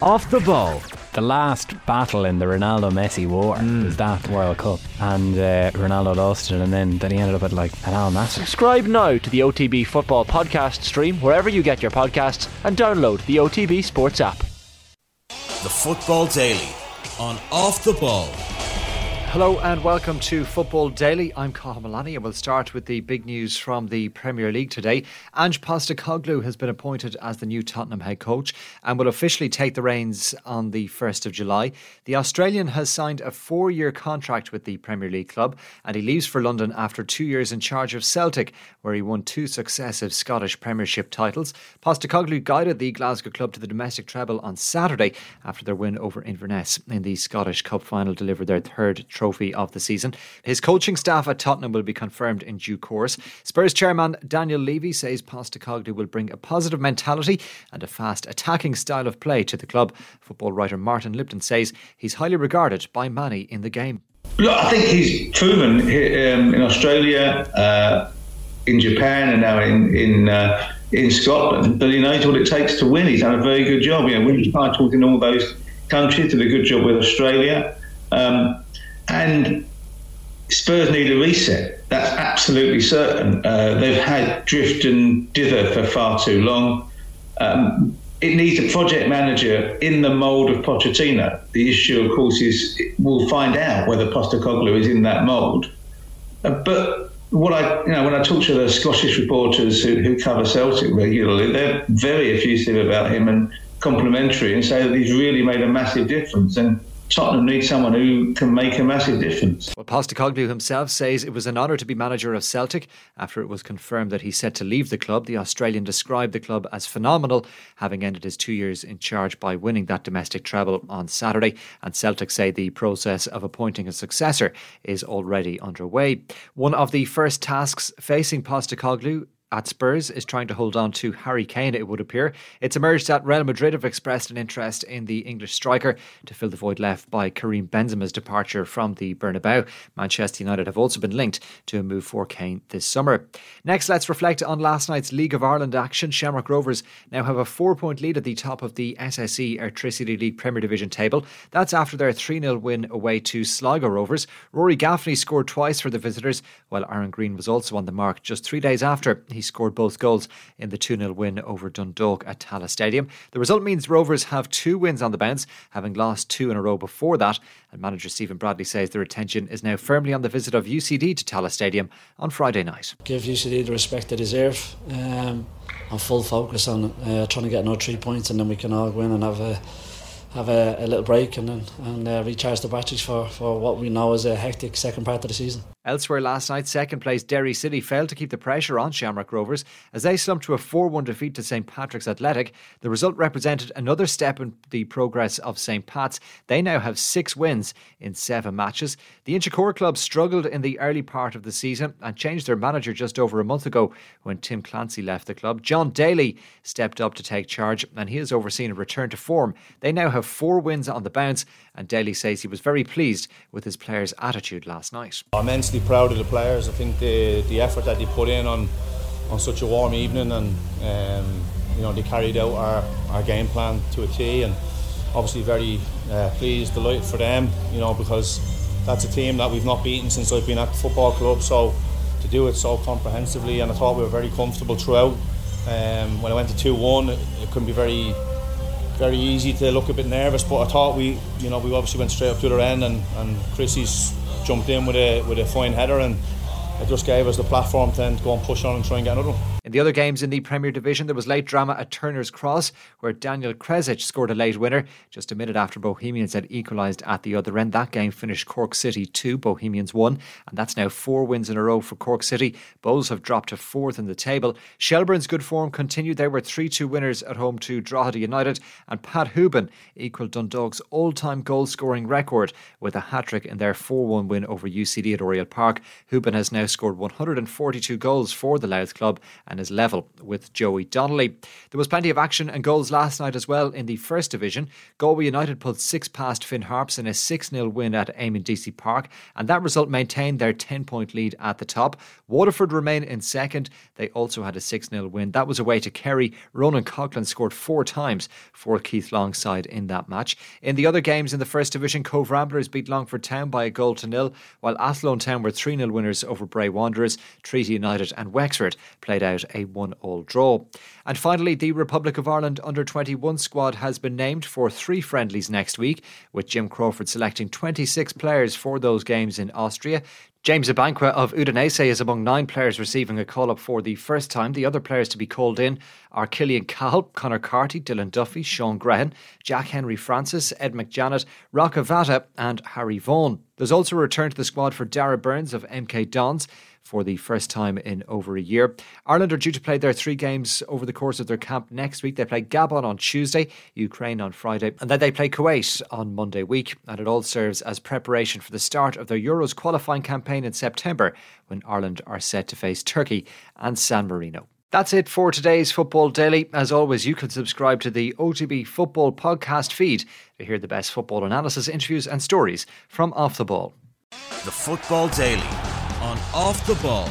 Off the ball. The last battle in the Ronaldo Messi war mm. was that World Cup, and uh, Ronaldo lost it, and then, then he ended up at like an Al Nassr. Subscribe now to the OTB Football Podcast stream wherever you get your podcasts, and download the OTB Sports app. The Football Daily on Off the Ball. Hello and welcome to Football Daily. I'm Cathal Mullaney and we'll start with the big news from the Premier League today. Ange Postecoglou has been appointed as the new Tottenham head coach and will officially take the reins on the 1st of July. The Australian has signed a four year contract with the Premier League club and he leaves for London after two years in charge of Celtic, where he won two successive Scottish Premiership titles. Postecoglou guided the Glasgow club to the domestic treble on Saturday after their win over Inverness in the Scottish Cup final, delivered their third trophy of the season. His coaching staff at Tottenham will be confirmed in due course. Spurs chairman Daniel Levy says Postecoglou will bring a positive mentality and a fast attacking style of play to the club. Football writer Martin Lipton says he's highly regarded by many in the game. Look, I think he's proven um, in Australia, uh, in Japan, and now in in uh, in Scotland that he knows what it takes to win. He's done a very good job. You know, winning titles in all those countries. Did a good job with Australia. Um, and Spurs need a reset. That's absolutely certain. Uh, they've had drift and dither for far too long. Um, it needs a project manager in the mould of Pochettino. The issue, of course, is we'll find out whether Postecoglou is in that mould. Uh, but what I, you know, when I talk to the Scottish reporters who, who cover Celtic regularly, they're very effusive about him and complimentary and say that he's really made a massive difference. And Tottenham need someone who can make a massive difference. Well, Postecoglou himself says it was an honour to be manager of Celtic after it was confirmed that he's set to leave the club. The Australian described the club as phenomenal, having ended his two years in charge by winning that domestic treble on Saturday. And Celtic say the process of appointing a successor is already underway. One of the first tasks facing Postecoglou at Spurs is trying to hold on to Harry Kane, it would appear. It's emerged that Real Madrid have expressed an interest in the English striker to fill the void left by Karim Benzema's departure from the Bernabeu. Manchester United have also been linked to a move for Kane this summer. Next, let's reflect on last night's League of Ireland action. Shamrock Rovers now have a four point lead at the top of the SSE Airtricity League Premier Division table. That's after their 3 0 win away to Sligo Rovers. Rory Gaffney scored twice for the visitors, while Aaron Green was also on the mark just three days after scored both goals in the 2 0 win over Dundalk at Tallaght Stadium. The result means Rovers have two wins on the bounce, having lost two in a row before that. And manager Stephen Bradley says their attention is now firmly on the visit of UCD to Tallaght Stadium on Friday night. Give UCD the respect they deserve. Um, I'm full focus on uh, trying to get another three points, and then we can all go in and have a have a, a little break and then and uh, recharge the batteries for, for what we know is a hectic second part of the season. Elsewhere last night, second place Derry City failed to keep the pressure on Shamrock Rovers as they slumped to a 4 1 defeat to St Patrick's Athletic. The result represented another step in the progress of St Pat's. They now have six wins in seven matches. The Inchicore club struggled in the early part of the season and changed their manager just over a month ago when Tim Clancy left the club. Jon Daly stepped up to take charge and he has overseen a return to form. They now have four wins on the bounce, and Daly says he was very pleased with his players' attitude last night. Proud of the players. I think the the effort that they put in on on such a warm evening, and um, you know they carried out our, our game plan to a T, and obviously very uh, pleased, delighted for them. You know because that's a team that we've not beaten since I've been at the football club. So to do it so comprehensively, and I thought we were very comfortable throughout. Um, when I went to two one, it, it couldn't be very very easy to look a bit nervous, but I thought we, you know, we obviously went straight up to the end, and and Chrissy's jumped in with a with a fine header and it just gave us the platform then to go and push on and try and get another one. In the other games in the Premier Division, there was late drama at Turner's Cross, where Daniel Krezic scored a late winner just a minute after Bohemians had equalised at the other end. That game finished Cork City 2, Bohemians 1, and that's now four wins in a row for Cork City. Bohs have dropped to fourth in the table. Shelbourne's good form continued. They were 3 2 winners at home to Drogheda United, and Pat Hoban equalled Dundalk's all time goal scoring record with a hat trick in their 4 1 win over UCD at Oriel Park. Hoban has now scored 142 goals for the Louth club and and is level with Joey Donnelly. There was plenty of action and goals last night as well in the First Division. Galway United pulled six past Finn Harps in a 6 0 win at Eamonn Deacy Park, and that result maintained their 10 point lead at the top. Waterford remain in second. They also had a 6 0 win. That was away to Kerry. Ronan Coughlin scored four times for Keith Long's side in that match. In the other games in the First Division, Cobh Ramblers beat Longford Town by a goal to nil, while Athlone Town were 3 0 winners over Bray Wanderers. Treaty United and Wexford played out a 1 all draw. And finally, the Republic of Ireland under 21 squad has been named for three friendlies next week, with Jim Crawford selecting 26 players for those games in Austria. James Abankwah of Udinese is among nine players receiving a call up for the first time. The other players to be called in are Killian Cahill, Connor Carty, Dylan Duffy, Sean Grehan, Jack Henry Francis, Ed McJannet, Rocco Vata, and Harry Vaughan. There's also a return to the squad for Darragh Burns of MK Dons for the first time in over a year. Ireland are due to play their three games over the course of their camp next week. They play Gabon on Tuesday, Ukraine on Friday, and then they play Kuwait on Monday week. And it all serves as preparation for the start of their Euros qualifying campaign in September when Ireland are set to face Turkey and San Marino. That's it for today's Football Daily. As always, you can subscribe to the OTB Football podcast feed to hear the best football analysis, interviews, and stories from Off the Ball. The Football Daily on Off the Ball.